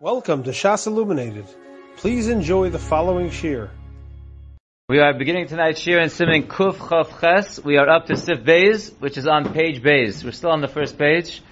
Welcome to Shas Illuminated. Please enjoy the following shir. We are beginning tonight's shir in Siman Kuf Chav Ches. We are up to Sif Beis, which is on page Beis. We're still on the first page,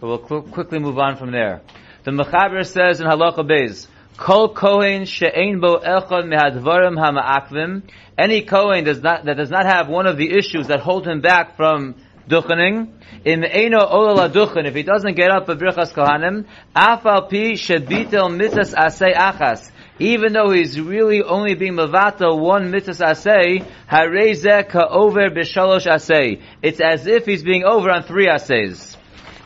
but we'll qu- quickly move on from there. The Mechaber says in Halacha Beis, Kol Kohen she'ein bo echad mehadvarim hama'akvim. Any Kohen does not, that does not have one of the issues that hold him back from duchening, in eino ola duchen, if he doesn't get up for brichas kohanim, afal pi shebitel mitzas asay achas, even though he's really only being mavata one mitzvah asay, hareze ka-over b'shalosh asay. It's as if he's being over on three asays.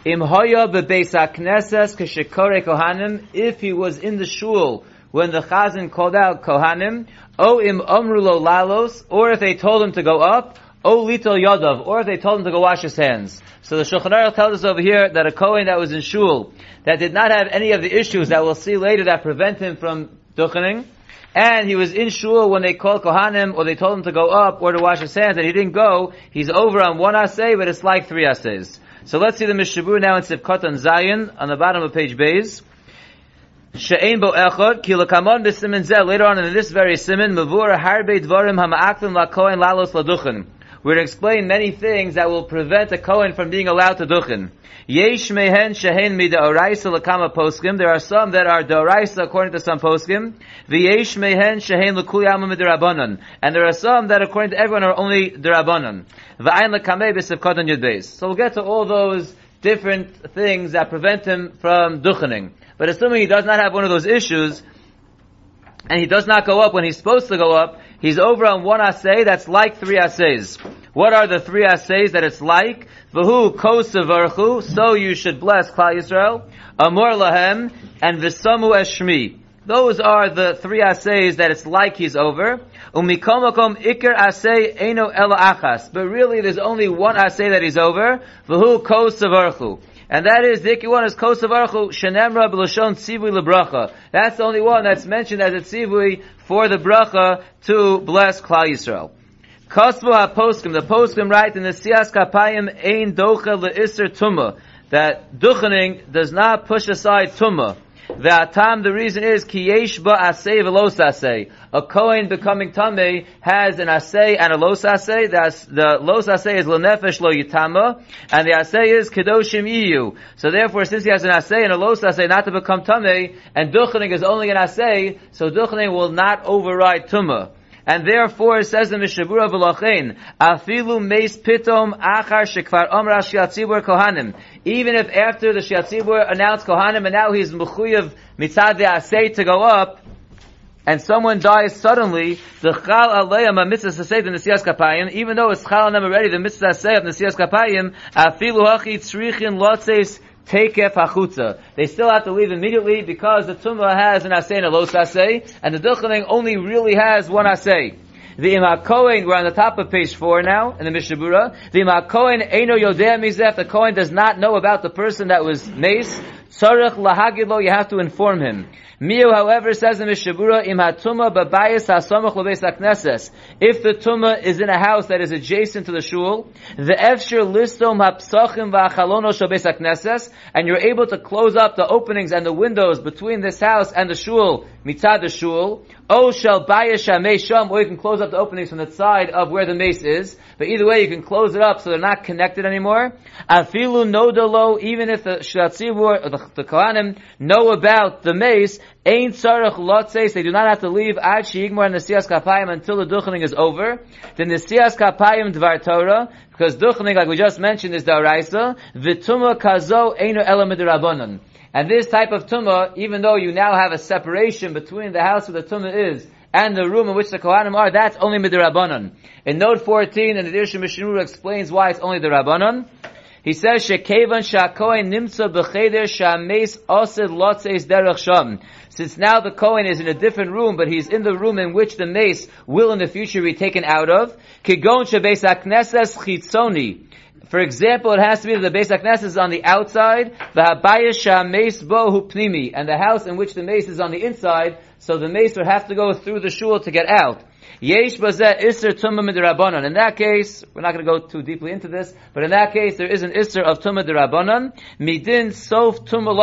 Im hoya bebeis hakneses k'shekore kohanim, if he was in the shul when the chazan called out kohanim, o im omrulo lalos, or if they told him to go up, o litol yadav, or if they told him to go wash his hands. So the Shulchan Aruch tells us over here that a Kohen that was in shul, that did not have any of the issues that we'll see later that prevent him from duchening, and he was in shul when they called Kohanim, or they told him to go up, or to wash his hands, and he didn't go, he's over on one assay, but it's like three assays. So let's see the Mishnah Berurah now in Sivkot and Zion, on the bottom of page Beis. She'ein bo echad, ki lakamon b'simin zeh, later on in this very simin, mavur harbe dvarim hama'aklim lakohen lalos laduchen. We're to explain many things that will prevent a Kohen from being allowed to duchen. Yesh mehen shehen mi oraisa lakama poskim. There are some that are oraisa according to some poskim. V'yesh mehen shehen l'kuyama. And there are some that according to everyone are only dirabanan. V'ayin yudbeis. So we'll get to all those different things that prevent him from duchening. But assuming he does not have one of those issues, and he does not go up when he's supposed to go up, he's over on one assay that's like three assays. What are the three assays that it's like? V'hu kosavarchu, so you should bless Klal Yisrael, Amor lahem, and V'samu eshmi. Those are the three assays that it's like he's over. Umikomakom ikir asay eno ela achas. But really there's only one assay that he's over. V'hu kosavarchu. And that is, the one is Kosavarchu Shenemra B'Lashon Tzivui LeBracha. That's the only one that's mentioned as a tzivui for the bracha to bless Klal Yisrael. Kosvu HaPoskim, the Poskim write in the Siyas Kapayim Ein Docha LeIsser Tumah, that duchening does not push aside Tumah. The atam, the reason is ki yesh ba asay velos asay. A kohen becoming tamei has an asay and a los asay. The, the los asay is lenefesh lo yitama, and the asay is kedoshim iyu. So therefore, since he has an asay and a los asay not to become tamei, and duchening is only an asay, so duchening will not override tumah. And therefore, it says in Mishnah Berurah V'lochein, Afilu meis pitom achar shekvar omra shiatzibur kohanim. Even if after the shiatzibur announced kohanim and now he's mechuyev mitzad asay to go up, and someone dies suddenly, the chal aleyam a mitzvah saseh the nesiyas kapayim, even though it's chal on them already, the mitzvah saseh of nesiyas kapayim, afilu hachi tzrichin lotzeis Tekef hachutza. They still have to leave immediately because the tumah has an asay and a los asay, and the duchening only really has one asay. The Imah Kohen, we're on the top of page four now, in the Mishnah Berurah. The Imah Kohen, Eino Yodea Mizef, the Kohen does not know about the person that was mace. Tzarech lahagidlo, you have to inform him. Miu, however, says in Mishnah Berurah, im hatuma babayis hasamach lebeis hakneses. If the tuma is in a house that is adjacent to the shul, the efshir listom hapsachim v'achalono shabeis hakneses, and you're able to close up the openings and the windows between this house and the shul, mitzad the shul, O shall bayish sham, or you can close up the openings from the side of where the mace is. But either way, you can close it up so they're not connected anymore. Afilu nodalo, even if the shatzibur, the, the kohanim, know about the mace, Ain tzarech lotzes, they do not have to leave ad the siyas kapayim until the duchening is over. The siyas kapayim dvar Torah, because duchening, like we just mentioned, is the araisa, v'tuma kazo einu elamid Rabbanon. and this type of tumah, even though you now have a separation between the house where the tumah is and the room in which the Kohanim are, that's only midrabanan. In note 14, and the Dirsha Mishnura explains why it's only the Rabbanon. He says, Shekevan shakohen nimtza b'cheder shames osid lotzeis derech sham. Since now the Kohen is in a different room, but he's in the room in which the mace will in the future be taken out of, kigon shebeis akneses chitzoni. For example, it has to be that the Beis HaKnesses is on the outside, the Habayah Mace Bohu Pnimi, and the house in which the mace is on the inside, so the mace would have to go through the shul to get out. Yesh bazeh iser tumah midrabanan. In that case, we're not going to go too deeply into this, but in that case, there is an iser of tumah derabanan, midin sof tumah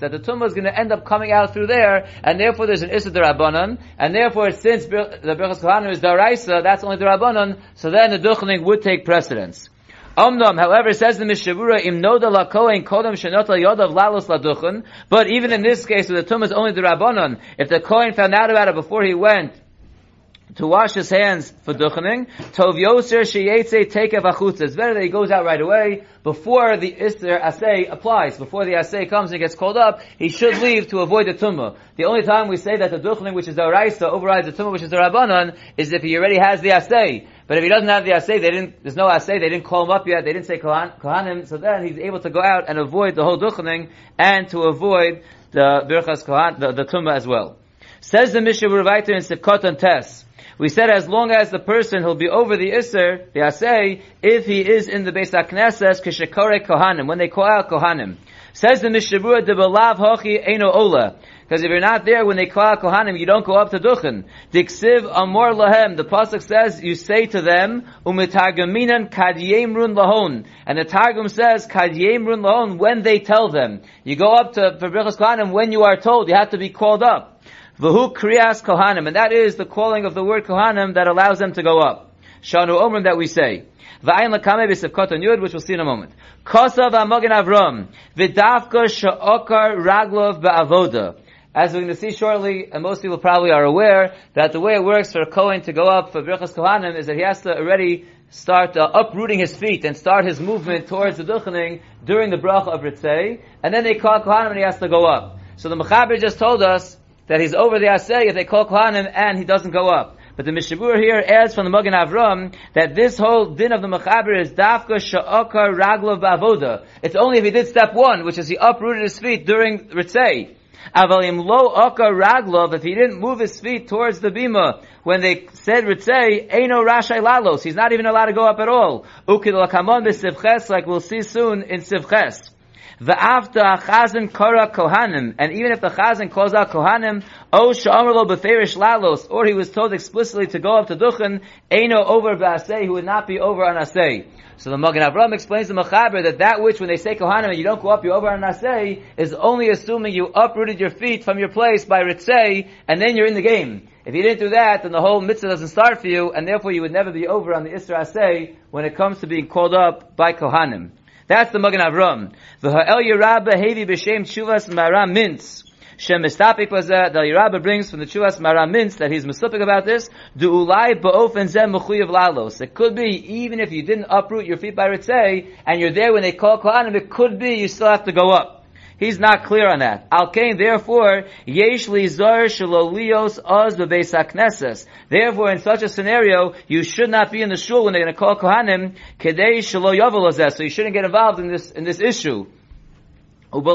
that the tumah is going to end up coming out through there, and therefore there's an iser derabanan, and therefore since the Birchas Kohanim is daraisa, that's only derabanan, so then the duchening would take precedence. Omnam, however, says the Mishnah Berurah, im noda la kohen kodem shenota yodav lalos laduchun. But even in this case, where the tumah is only the rabbanon, if the kohen found out about it before he went to wash his hands for duchening, tov yoser sheyetze tekev achutz. It's better that he goes out right away before the ister asay applies. Before the asay comes and gets called up, he should leave to avoid the tumah. The only time we say that the duchening, which is the raisa, overrides the tumah, which is the rabbanon, is if he already has the asay. But if he doesn't have the asay, they didn't, there's no asay, they didn't call him up yet, they didn't say kohan, kohanim, so then he's able to go out and avoid the whole duchening and to avoid the birchas kohan, the, the tumah as well. Says the Mishnah Berurah in Sivkot and Tes. We said as long as the person who'll be over the Isser, the Asay, if he is in the Beis HaKnesses, Kishakore Kohanim, when they call out Kohanim. Says the Mishnah Berurah, de belav hochi eno ola. Because if you're not there when they call Kohanim, you don't go up to Duchen. Diksiv amor lahem. The Pasuk says, you say to them, umitargaminan kadyem run lahon. And the Targum says, kadyem run lahon, when they tell them. You go up to, for Birchas Kohanim when you are told. You have to be called up. V'hu kriyas kohanim, and that is the calling of the word kohanim that allows them to go up. Shanu omrim that we say. V'ayin lakame b'sivkot yud, which we'll see in a moment. Kosav amogen avram, v'davka sha'okar raglov ba'avoda. As we're going to see shortly, and most people probably are aware, that the way it works for a Kohen to go up for Birchas Kohanim is that he has to already start uh, uprooting his feet and start his movement towards the Duchening during the Bracha of Ritzei, and then they call Kohanim and he has to go up. So the Mechaber just told us that he's over the Asay if they call Kohanim and he doesn't go up. But the Mishnah Berurah here adds from the Magen Avram that this whole din of the Mechaber is Dafka Sha'okar Raglov Bavoda. It's only if he did step one, which is he uprooted his feet during Ritzei. Avalim lo oka raglov, if he didn't move his feet towards the bima, when they said Ritzei, Eino Rashai Lalos, he's not even allowed to go up at all. Ukid lakamon b'sivches, like we'll see soon in Sivches. The after chazan kara kohanim, and even if the chazan calls out kohanim, oh, o sha'amrlo beferish lalos, or he was told explicitly to go up to duchen, eno over b'asei, he would not be over on asei. So the Magen Avram explains to Mechaber that that which when they say kohanim and you don't go up, you over on asei, is only assuming you uprooted your feet from your place by ritzei, and then you're in the game. If you didn't do that, then the whole mitzvah doesn't start for you, and therefore you would never be over on the Isra Asay when it comes to being called up by Kohanim. That's the Magen Avram. The Ha'el Yerabba Hevi B'Shem Chuvas Mara Mintz. Shem Mistapik was that the Yerabba brings from the Chuvas Mara Mintz that he's mistapik about this. Du Ulai Ba'ofen Zem Mechuyev Lalos. It could be, even if you didn't uproot your feet by Ritzei, and you're there when they call Kohanim, it could be you still have to go up. He's not clear on that. Al Kain, therefore, yesh li zar shalolios oz bebeis hakneses. Therefore, in such a scenario, you should not be in the shul when they're going to call kohanim kedei shalo yavel So you shouldn't get involved in this in this issue. Ubalav hachi yesh lasos kain. Anyway,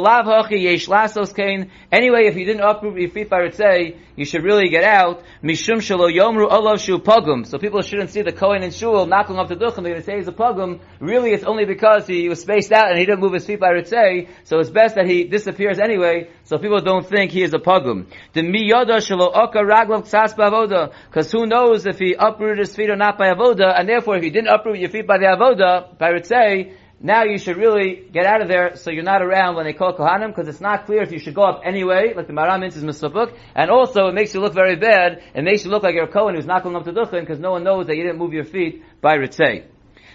if you didn't uproot your feet by Ritzei, you should really get out. Mishum shalo yomru olav shu pogum. So people shouldn't see the Kohen and shul knocking up the duchim. They're going to say he's a pogum. Really, it's only because he was spaced out and he didn't move his feet by Ritzei. So it's best that he disappears anyway, so people don't think he is a pogum. The miyada shalo oka raglav ksas bavoda. Because who knows if he uprooted his feet or not by avoda, and therefore if you didn't uproot your feet by the avoda, by Ritzei, now you should really get out of there so you're not around when they call Kohanim because it's not clear if you should go up anyway, like the Maram is Misabuk, and also it makes you look very bad, it makes you look like you're a Kohen who's not going up to Duchen because no one knows that you didn't move your feet by Ritzei.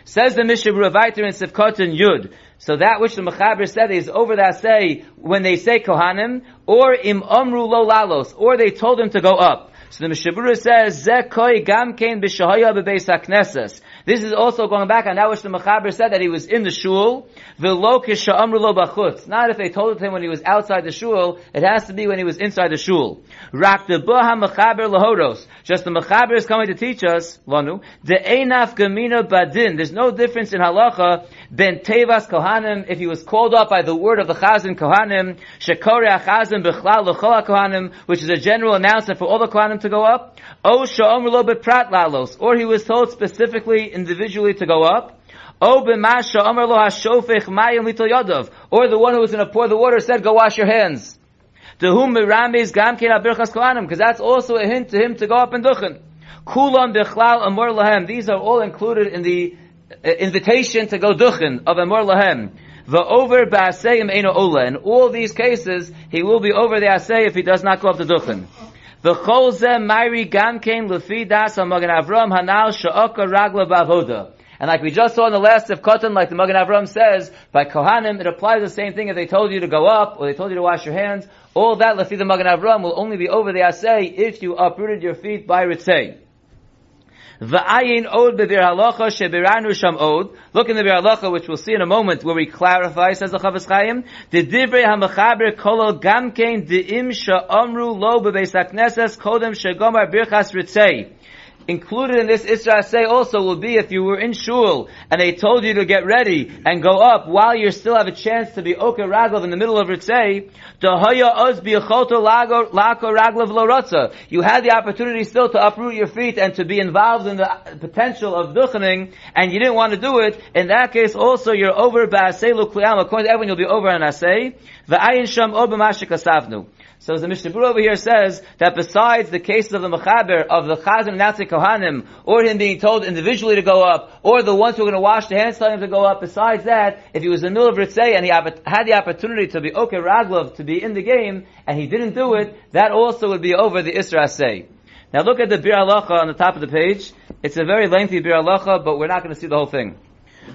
Says the Mishnah Berurah in Sivkot and Yud. So that which the Mechaber said is over that say when they say Kohanim, or im Amru lo lalos, or they told him to go up. So the Mishnah Berurah says, Ze koi gam kein b'shahaya b'beis hakneses. This is also going back on that which the Mechaber said that he was in the shul. V'lo kisha'amru lo b'chutz. Not if they told it to him when he was outside the shul, it has to be when he was inside the shul. Rak the buha Mechaber lahoros. Just the Mechaber is coming to teach us, lanu, the einaf gamina badin. There's no difference in halacha ben tevas kohanim if he was called up by the word of the chazan kohanim, shekore achazan b'chlal l'chol kohanim, which is a general announcement for all the kohanim to go up. O sha'amru lo b'prat lalos. Or he was told specifically individually to go up. O b'masha lo mayim. Or the one who was going to pour the water said, go wash your hands. To whom mirames gam ken abirchas kohanim, because that's also a hint to him to go up and duchen. Kulam bichlal amor lahem. These are all included in the uh, invitation to go duchen of amor lahem. The over ba'aseyim eno ola. In all these cases, he will be over the asay if he does not go up to duchen. The cholze mairi gamkein lefi das amagan avram hanal sha'oka ragla bavoda. And like we just saw in the last of Kotan, like the Magen Avram says, by Kohanim, it applies the same thing if they told you to go up, or they told you to wash your hands. All that, see the Magen Avram, will only be over the Asay if you uprooted your feet by Ritzay. V'ayin od b'bir halacha shebiranu sham od. Look in the bir halacha, which we'll see in a moment, where we clarify, says the Chofetz Chaim, the divrei ha'mechaber kolo gamkein de'im sha'amru lo b'beis hakneses kodem shegomar birchas ritzei. Included in this Isra say also will be if you were in shul and they told you to get ready and go up while you still have a chance to be Oka Raglav in the middle of Ritzay, you had the opportunity still to uproot your feet and to be involved in the potential of duchening and you didn't want to do it. In that case also you're over Ba'asei Lukliyam. According to everyone you'll be over on Asay. V'ayin Sham Obamashik Asavnu. So as the Mishnah Berurah over here says that besides the cases of the Mechaber, of the and Natsi Kohanim, or him being told individually to go up, or the ones who are going to wash their hands telling him to go up, besides that, if he was in the middle of Ritzay and he had the opportunity to be Oke Raglov, to be in the game, and he didn't do it, that also would be over the Isra Say. Now look at the Bir Halacha on the top of the page. It's a very lengthy Bir Halacha, but we're not going to see the whole thing.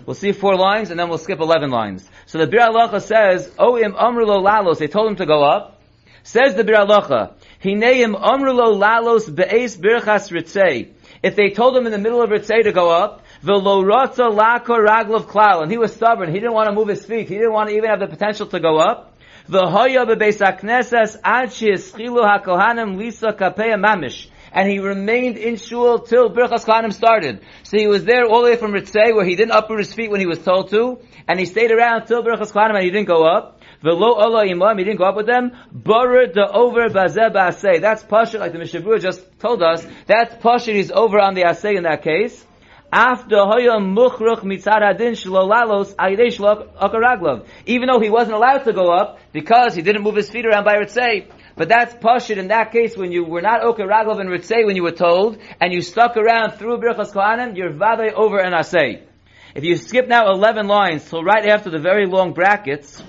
We'll see four lines and then we'll skip 11 lines. So the Bir Halacha says, O im amrulo lalos, they told him to go up, Says the Bir Alocha, Hineim Amrulo Lalos Be'ez Birchas Ritzei. If they told him in the middle of Ritzei to go up, V'lo Rotza Lako Raglav Klal, and he was stubborn, he didn't want to move his feet, he didn't want to even have the potential to go up, V'hoya Be'beis HaKnesses Ad She'eschilu HaKohanim Lisa Kapeya Mamish. And he remained in shul till Birchas Kohanim started. So he was there all the way from Ritzei, where he didn't uproot his feet when he was told to, and he stayed around till Birchas Kohanim and he didn't go up. Velo Allah imam, he didn't go up with them. Barer the over bazeh ba'aseh. That's Pasha, like the Mishnah just told us. That's Pasha, he's over on the asay in that case. After hoya muchruch mitzad hadin shlolalos ayidei shlok akaraglov. Even though he wasn't allowed to go up, because he didn't move his feet around by Ritzay, but that's pashit in that case when you were not Oker Raglov and Ritzay when you were told, and you stuck around through Birchas Kohanim, you're vade over an asay. If you skip now 11 lines till right after the very long brackets,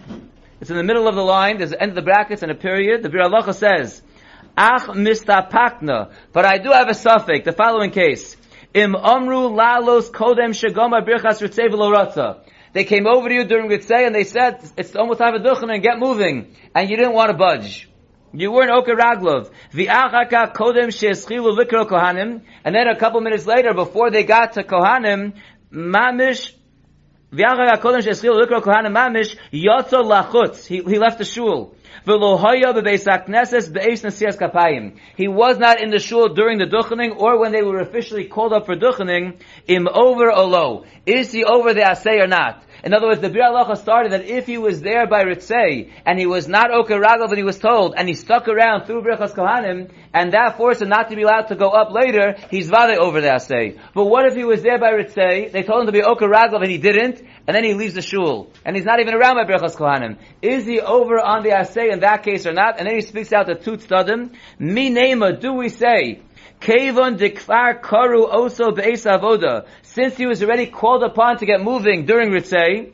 it's in the middle of the line. There's the end of the brackets and a period. The Biur Halacha says, Ach mistapakna. But I do have a suffix. The following case. Im amru lalos kodem shagoma birchas ritzei They came over to you during Ritzei and they said, it's almost time of duchen and get moving. And you didn't want to budge. You weren't Oker Raglov. V'achaka kodem she'eschilu likro kohanim. And then a couple minutes later, before they got to kohanim, mamish he, he left the shul. He was not in the shul during the duchening or when they were officially called up for duchening, im over or low. Is he over the asay or not? In other words, the Bir Halacha started that if he was there by Ritzei, and he was not Ragov and he was told, and he stuck around through Birchas Kohanim, and that forced him not to be allowed to go up later, he's Vade over the Asay. But what if he was there by Ritzei, they told him to be Oker Ragov and he didn't, and then he leaves the shul, and he's not even around by Birchas Kohanim. Is he over on the Asay in that case or not? And then he speaks out the Tut Stadim. Mi Nema, do we say, Kevon dekvar karu oso be'es avoda. Since he was already called upon to get moving during Ritzay,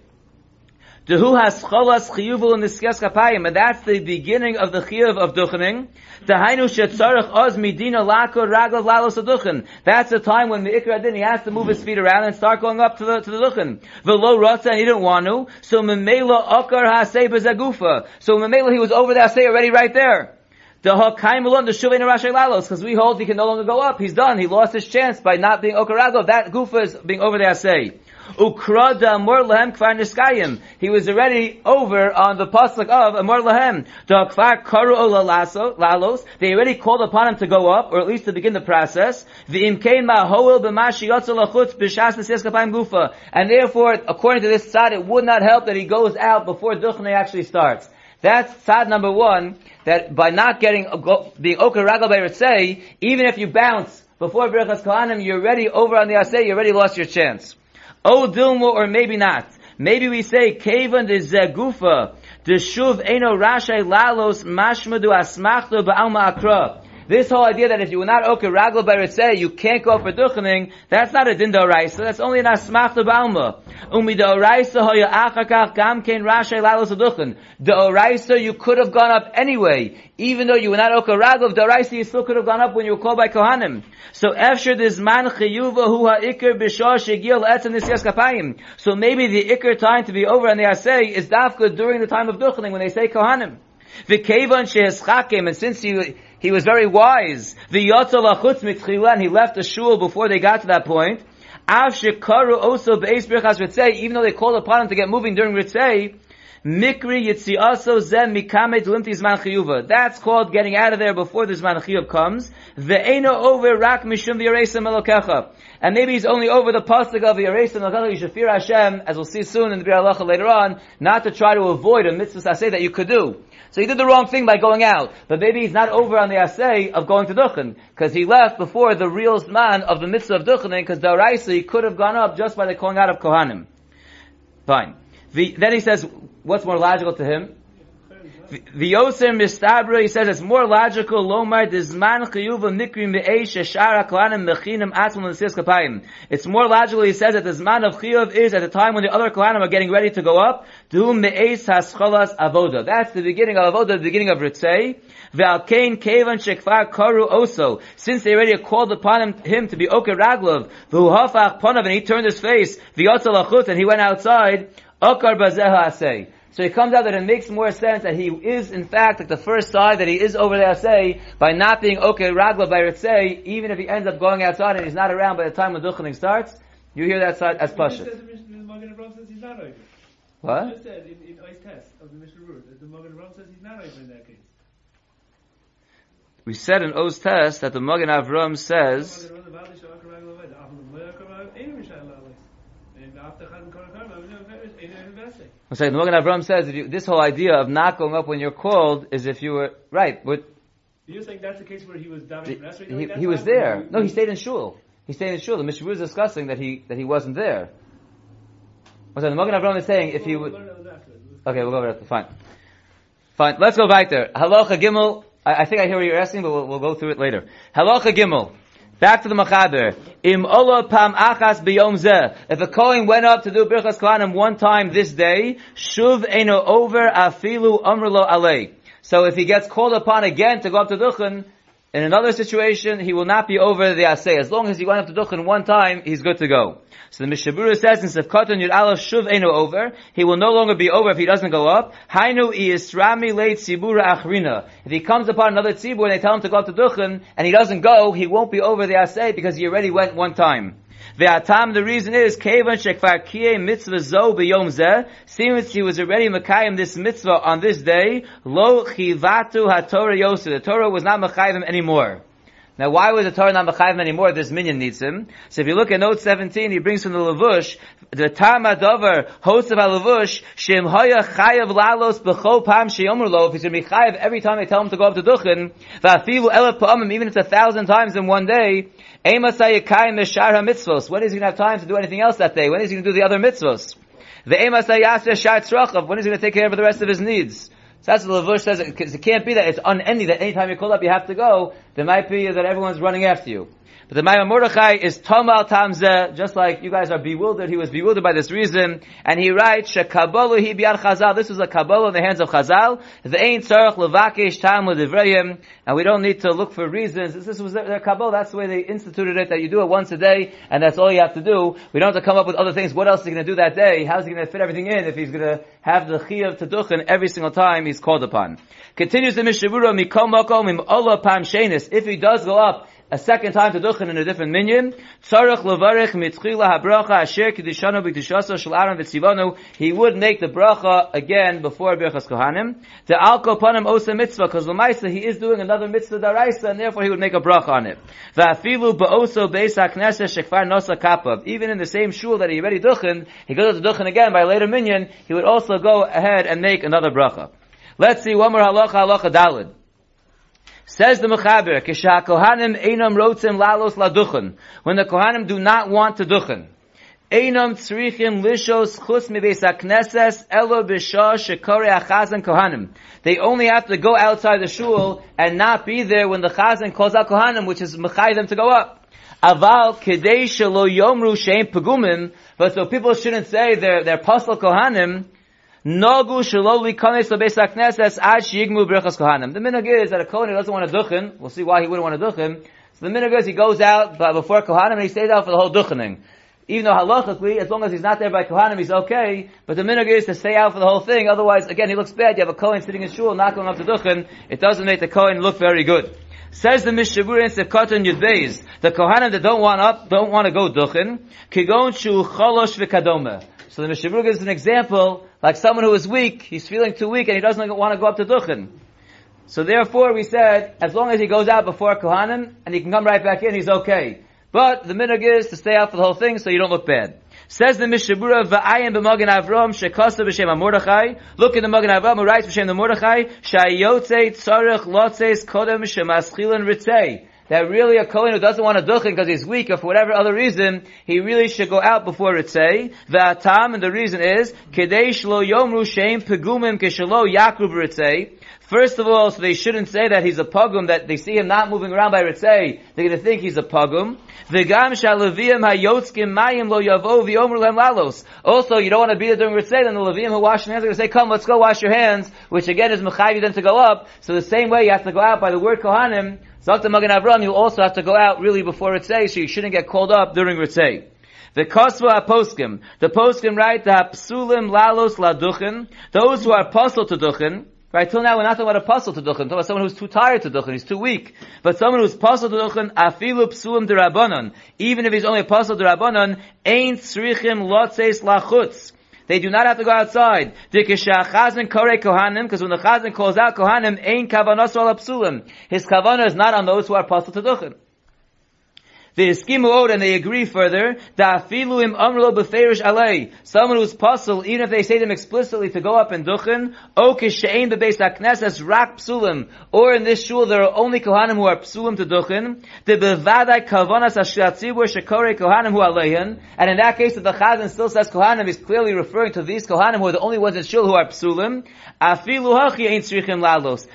Dehu has cholas chiyuvul in the skes kapayim, and that's the beginning of the chiyuv of duchening. Dehainu shetzarech oz midina lako raglav lalos aduchen. That's the time when the ikra din, he has to move his feet around and start going up to the, to the duchen. Velo rotza, and he didn't want to. So memela akar hasei bezagufa. So memela, he was over the say already right there. The Hakaimulon, the Shuvin Rashi Lalos, because we hold he can no longer go up. He's done. He lost his chance by not being Okarago. That Gufa is being over there, say. Ukrada Amor Lahem Kfar Niskayim. He was already over on the pasuk of Amor Lahem. The Kfar Karu Lalos. They already called upon him to go up, or at least to begin the process. The Imkein Mahoel B'mashi Yotzalachutz B'shas Kapayim Gufa. And therefore, according to this side, it would not help that he goes out before Duchne actually starts. That's sad number one, that by not getting, uh, being Oker Ragal by Ritzay, even if you bounce before Birchas Kohanim, you're already over on the Asay, you already lost your chance. Oh Dilmo, or maybe not. Maybe we say, Kavan de Zegufa, de Shuv Eno Rashay Lalos Mashmadu Asmachto Ba'alma Akra. This whole idea that if you were not okay ragla you can't go for duchening, that's not a din So that's only an asmachta balma. Umi the oraisa hoya achakach gam ken rashay lalos duchen. The oraisa you could have gone up anyway, even though you were not okay ragla. The oraisa you still could have gone up when you were called by kohanim. So after this man chiyuva hu ha'ikr b'shah shegil etzem nisyas kapayim. So maybe the ikr time to be over and they say is dafka during the time of duchening when they say kohanim. V'kevan she'eschakim, and since he, he was very wise, v'yotzal achutz mitchila, and he left the shul before they got to that point, av shekaru birchas ritzei, even though they called upon him to get moving during ritzei, Mikri Yitziaso Zem Mikamet Limti Zman Chiyuva. That's called getting out of there before the Zman Chiyuv comes. Ve'eno over Rak Mishum V'Yaresa Melokecha. And maybe he's only over the pasuk of V'Yaresa Melokecha. You should fear Hashem, as we'll see soon in the Bir later on, not to try to avoid a mitzvah say that you could do. So he did the wrong thing by going out. But maybe he's not over on the assay of going to Duchen. Because he left before the real man of the mitzvah of Duchening, because the Araisi could have gone up just by the calling out of Kohanim. Fine. The, then he says, what's more logical to him? The Yoser Mistabra, he says it's more logical, Lomar, Dizman Chiyuva Mikrim Be'esh Shara Kohanim Mechinim Atzmon L'Sis Kapayim. It's more logical, he says, that the Zman of Chiyuv is at the time when the other Kohanim are getting ready to go up, Duhum Me'esh Hascholas Avoda. That's the beginning of Avoda, the beginning of Ritzei. Ve'alkein Kevan Shekfar Karu Oso. Since they already called upon him, him to be Oker Raglov, V'uhafach Ponav, and he turned his face, V'yotzal Achut, and he went outside, Okar Bazeha Asay. So it comes out that it makes more sense that he is in fact like the first side that he is over there say by not being okay ragla by say even if he ends up going outside and he's not around by the time when duchening starts, you hear that side as pasha. What? Just said in, in test of the Mishnah the Magen Avram says he's not over in that case. We said in O's test that the Magen Avram says. I'm saying the Magen Avram says you, this whole idea of not going up when you're called is if you were right. But do you're saying that's the case where he was davening He, he, he was there. No, he stayed in shul. He stayed in shul. The Mishnah was discussing that he that he wasn't there. I'm saying the Magen Avram is saying if he would. Okay, we'll go over that. Fine, fine. Let's go back there. Halacha Gimel. I, I think I hear what you're asking, but we'll, we'll go through it later. Halacha Gimel. Back to the Machaber. Im ola pam achas biyom zeh. If a Kohen went up to do Birchas Kohanim one time this day, shuv eno over afilu umrlo alei. So if he gets called upon again to go up to Duchen, in another situation, he will not be over the Asay. As long as he went up to Duchen one time, he's good to go. So the Mishnah Berurah says in Sefkatan Yud Aleph Shuv Eno over, he will no longer be over if he doesn't go up. Hainu Iyisrami Leit Tzibura Achrina. If he comes upon another Tzibur and they tell him to go up to Duchen, and he doesn't go, he won't be over the Asay because he already went one time. Ve'atam, the reason is, Kevan Shekvar Kiye Mitzvah Zo B'Yom Zeh, since he was already Mekayim this mitzvah on this day, Lo Chivatu HaTorah Yosef. The Torah was not Mekayim anymore. Now, why was the Torah not Mechayim anymore? This minion needs him. So if you look at note 17, he brings from the Levush, the Tama Dover, host of Levush, Shem Hoya Chayav Lalos B'chol Pam Sheyomer Lo, if he's going to be every time they tell him to go up to Duchen, V'afilu Elef Pa'amim, even if it's a thousand times in one day. When is he going to have time to do anything else that day? When is he going to do the other mitzvos? The. When is he going to take care of the rest of his needs? So that's what the Levush says, it can't be that it's unending, that anytime you call up you have to go, there might be that everyone's running after you. But the Ma'amar Mordechai is Tomal Tamzeh, just like you guys are bewildered, he was bewildered by this reason, and he writes, Shekabolu hi biyad Chazal, this was a Kabbalah in the hands of Chazal, the Ein Tzarech Levakish Tam L'Divrayim, and we don't need to look for reasons, this was their Kabbalah, that's the way they instituted it, that you do it once a day, and that's all you have to do. We don't have to come up with other things, what else is he going to do that day? How's he going to fit everything in if he's going to have the Chiyav Teduchen every single time he's called upon? Continues the Mishnah Berurah, Mikom Mokom Im Ola Pam Shenis, if he does go up, a second time to duchen in a different minyan. Tzarech levarech mitchila habracha asher kedishanu b'kedishasa shel Aaron v'tzivanu. He would make the bracha again before Birchas Kohanim. The alko panim osa mitzvah, because l'maisa he is doing another mitzvah daraisa, and therefore he would make a bracha on it. V'afilu ba'oso beis hakneses shekfar nosa kapav. Even in the same shul that he already duchen, he goes to duchen again by later minyan, he would also go ahead and make another bracha. Let's see one more halacha, halacha dalid. Says the Mechaber, Kisha Kohanim Einam Rotzim Lalos Laduchen. When the Kohanim do not want to duchen. Einam tzrichim lishos chus mibeis hakneses elo b'shah shekore achazan kohanim. They only have to go outside the shul and not be there when the chazan calls out kohanim, which is mechay them to go up. Aval kedei shelo yomru sheim pegumim, but so people shouldn't say they're, they're pasal kohanim, Nogu shaloli kanes lebeis hakneses ad sheyigmu brachas kohanim. The minhag is that a kohen doesn't want to duchen, we'll see why he wouldn't want to duchen, so the minhag is he goes out before kohanim and he stays out for the whole duchening. Even though halachically, as long as he's not there by kohanim, he's okay, but the minhag is to stay out for the whole thing, otherwise, again, he looks bad, you have a kohen sitting in shul, not going up to duchen, it doesn't make the kohen look very good. Says the Mishnah Berurah in Sefkatan Yud Beis, the Kohanim that don't want up, don't want to go duchen, kigon shu cholosh v'kadome. So the Mishnah Berurah gives an example, like someone who is weak, he's feeling too weak and he doesn't want to go up to duchen. So therefore we said, as long as he goes out before Kohanim, and he can come right back in, he's okay. But the minhag is to stay out for the whole thing so you don't look bad. Says the Mishnah Berurah, V'ayim b'magen Avram, shekosta b'shem HaMordechai. Look in the Magen Avram, who writes b'shem the Mordechai, Shayotze tzarech lotzeis kodem shemaschilen ritzei. That really a Kohen who doesn't want to duchen because he's weak or for whatever other reason, he really should go out before ritzei. time and the reason is, kedei shlo yomru sheim pegumim keshelo yakru b'ritzei. First of all, so they shouldn't say that he's a pogum, that they see him not moving around by Ritzei, they're going to think he's a pogum. V'gam shalaviyim hayotzkim mayim lo yavo v'yomer lem lalos. Also, you don't want to be there during Ritzei, then the Levim who wash their hands are going to say, come, let's go wash your hands, which again is mechayiv then to go up. So the same way you have to go out by the word Kohanim, Zakta Magen Avram, you also have to go out really before Ritzei, so you shouldn't get called up during Ritzei. The Kosva Aposkim, the Poskim write, the Hapsulim Lalos Laduchen, those who are puzzle to Duchen, Right, till now we're not talking about a puzzle to duchen, talking about someone who's too tired to duchen, he's too weak. But someone who's puzzle to duchen, afilu psulim derabanan, even if he's only a puzzle derabanan, ain't tzrichim lotzeis lachutz. They do not have to go outside. Because when the chazan calls out kohanim, ain't kavanos al psulim. His kavanah is not on those who are puzzle to duchen. The iskimu od and they agree further. Someone who's puzzled, even if they say them explicitly to go up and duchen. Or in this shul there are only kohanim who are psulim to duchen. And in that case, if the chazan still says kohanim, he's clearly referring to these kohanim who are the only ones in shul who are psulim.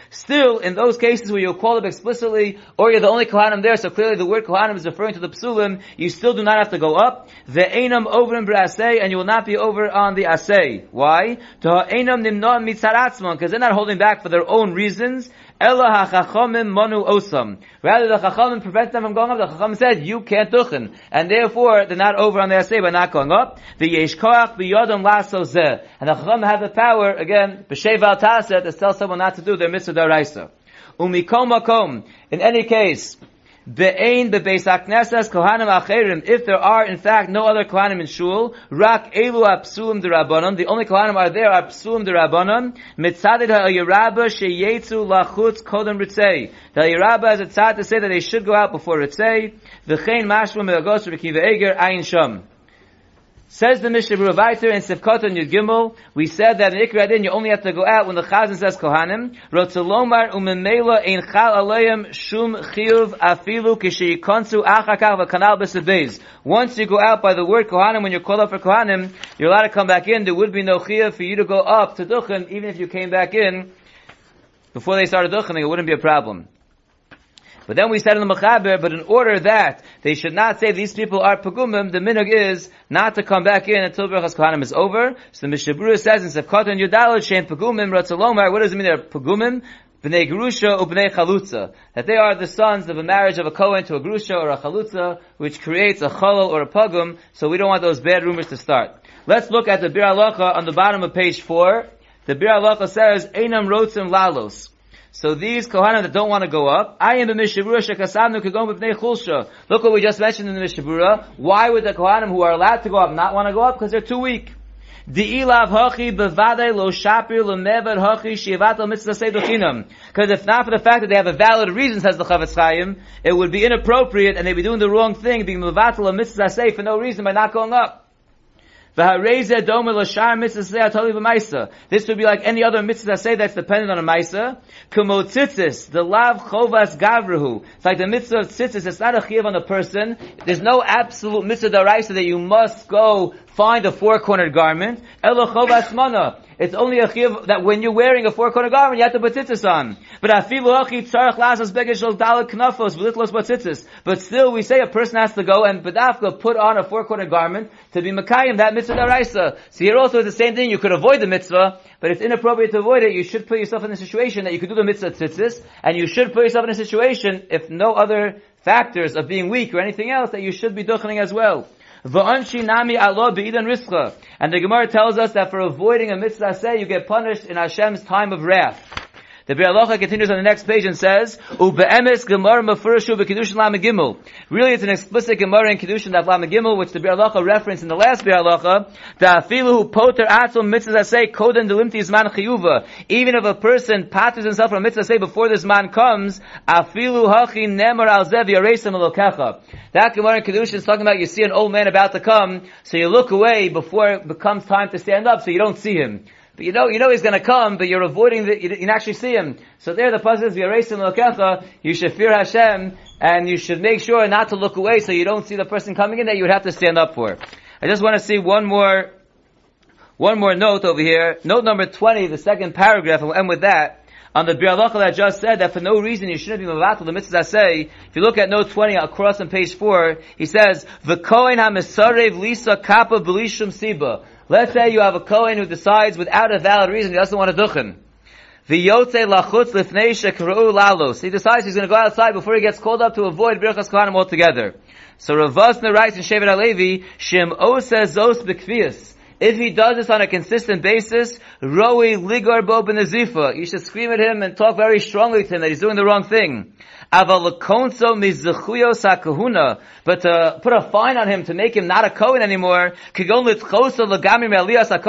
Still, in those cases where you call them explicitly, or you're the only kohanim there, so clearly the word kohanim is referring to the psulim, you still do not have to go up. The einam over in brasei, and you will not be over on the asay. Why? To einam nimnoam mitzaratzman, because they're not holding back for their own reasons. Ella hachachamim manu osam. Rather, the chachamim prevent them from going up. The chachamim said, you can't duchen. And therefore, they're not over on the asay by not going up. The yesh koach b'yodam laso zeh. And the chachamim have the power, again, b'shev al taset, to tell someone not to do their mitzvah daraisa. Umikom makom. In any case, Be'ein bebeis haknesses kohanim acherim. If there are, in fact, no other kohanim in shul, rak elu apsulim derabanan. The only kohanim are there are psulim derabanan. Mitzadid ha'yirabah sheyetzu lachutz kodem ritzei. The yirabah has a tzad to say that they should go out before ritzei. V'chein mashma me'agos Rekiva Eger ayin sham. Says the Mishnah Berurah in Sefkot and Yud Gimel, we said that in Ikra Adin you only have to go out when the Chazan says Kohanim. Rotzalomar umemela ein chal alayim shum chiyuv afilu kishikonsu achakar v'kanal b'sebez. Once you go out by the word Kohanim, when you're called up for Kohanim, you're allowed to come back in. There would be no chiyuv for you to go up to Duchen, even if you came back in before they started Duchening, it wouldn't be a problem. But then we said in the Mechaber, but in order that they should not say these people are pagumim, the minhag is not to come back in until Berachas Kohanim is over. So the Mishnah Berurah says in Sefkot and Yudalot, Shem pagumim, Ratzalomar, what does it mean they're pagumim? B'nei Gerusha u'b'nei Chalutza. That they are the sons of a marriage of a Kohen to a Gerusha or a Chalutza, which creates a Chalal or a Pagum, so we don't want those bad rumors to start. Let's look at the Bir Halacha on the bottom of page 4. The Bir Halacha says, Einam Rotzim Lalos. So these Kohanim that don't want to go up, I am. Look what we just mentioned in the Mishnah Berurah. Why would the Kohanim who are allowed to go up not want to go up? Because they're too weak. Lo shapir lo mevad hachi shivat al mitzvah seduchinam. Because if not for the fact that they have a valid reason, says the Chofetz Chaim, it would be inappropriate and they'd be doing the wrong thing, being mevatel a say for no reason by not going up. This would be like any other mitzvah say that's dependent on a maisa. The lav chovas gavruhu. It's like the mitzvah of tzitzis, it's not a chiv on a person. There's no absolute mitzvah daraisa that you must go find a four-cornered garment. Elo chovas mana. It's only a chiv that when you're wearing a four-corner garment, you have to put tzitzis on. But afilu hachi tzarech lasas beged shel dalet knafos v'litlos tzitzis. But still, we say a person has to go and bedafka put on a four-corner garment to be makayim that mitzvah daraisa. So here also it's the same thing. You could avoid the mitzvah, but it's inappropriate to avoid it. You should put yourself in a situation that you could do the mitzvah tzitzis, and you should put yourself in a situation if no other factors of being weak or anything else that you should be duchening as well. And the Gemara tells us that for avoiding a mitzvah say, you get punished in Hashem's time of wrath. The Biur continues on the next page and says, "Ube'emes Gemara mafurashu bekedushin lam gimel." Really, it's an explicit Gemara in kedushin of lam gimel, which the Biur Halacha referenced in the last Biur Halacha. Da'afilu poter atzom mitzvah say koden delimti zman chiyuva. Even if a person patters himself from mitzvah say before this man comes, afilu hachi nemar al zev yaresim elokecha. That Gemara in kedushin is talking about you see an old man about to come, so you look away before it becomes time to stand up, so you don't see him. But you know, you know he's going to come, but you're avoiding the, you didn't actually see him. So there the pasuk is, "V'yaresim lokecha." You should fear Hashem, and you should make sure not to look away, so you don't see the person coming in that you would have to stand up for. I just want to see one more, one more note over here. Note number twenty, the second paragraph, and we'll end with that. On the Biur Halacha that just said that for no reason you shouldn't be mavatal the mitzvah say. If you look at note 20 across on page 4, he says, "The Kohen ha-mesarev lisa kappa b'lishum siba." Let's say you have a Kohen who decides without a valid reason he doesn't want to duchen. V'yotze lachutz lifnei shekru lalos. He decides he's going to go outside before he gets called up to avoid birchas kohanim altogether. So Rav Vosner writes in Shevet HaLevi, Shem says zos b'kvias. If he does this on a consistent basis, roi ligar bo b'nezifa. You should scream at him and talk very strongly to him that he's doing the wrong thing. But to put a fine on him to make him not a Kohen anymore, kigon litchoso lagami me'aliyas a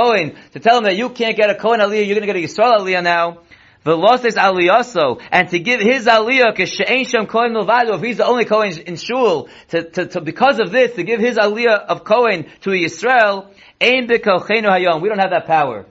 To tell him that you can't get a Kohen aliyah, you're gonna get a Yisrael aliyah now. Is aliyaso, and to give his aliyah, kishein shem kohen milvado, if he's the only kohen in shul, to, to, to, because of this, to give his aliyah of kohen to Yisrael, We don't have that power.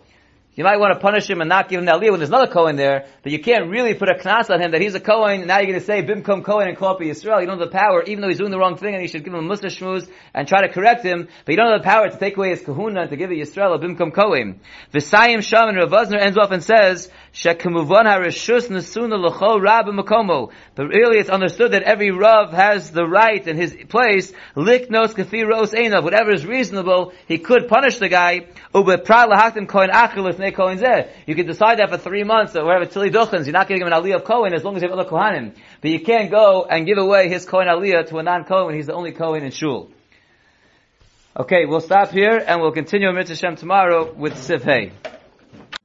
You might want to punish him and not give him the aliyah when there's another Kohen there, but you can't really put a knas on him that he's a Kohen, now you're going to say, Bimkom Kohen and call up Yisrael. You don't have the power, even though he's doing the wrong thing and you should give him a Musa Shmuz and try to correct him, but you don't have the power to take away his kahuna and to give it Yisrael a Bimkom Kohen. Visayim Sham and Ravazner ends off and says, Shekimuvon harishus nesuna l'chol rab makomo. But really it's understood that every Rav has the right in his place, liknos kafi ros einav, whatever is reasonable, he could punish the guy. You can decide that for three months, or whatever, till he duchens, you're not giving him an aliyah of kohen as long as you have other kohanim. But you can't go and give away his kohen aliyah to a non-kohen he's the only kohen in shul. Okay, we'll stop here and we'll continue in Mitzvah Shem tomorrow with Siv Hey.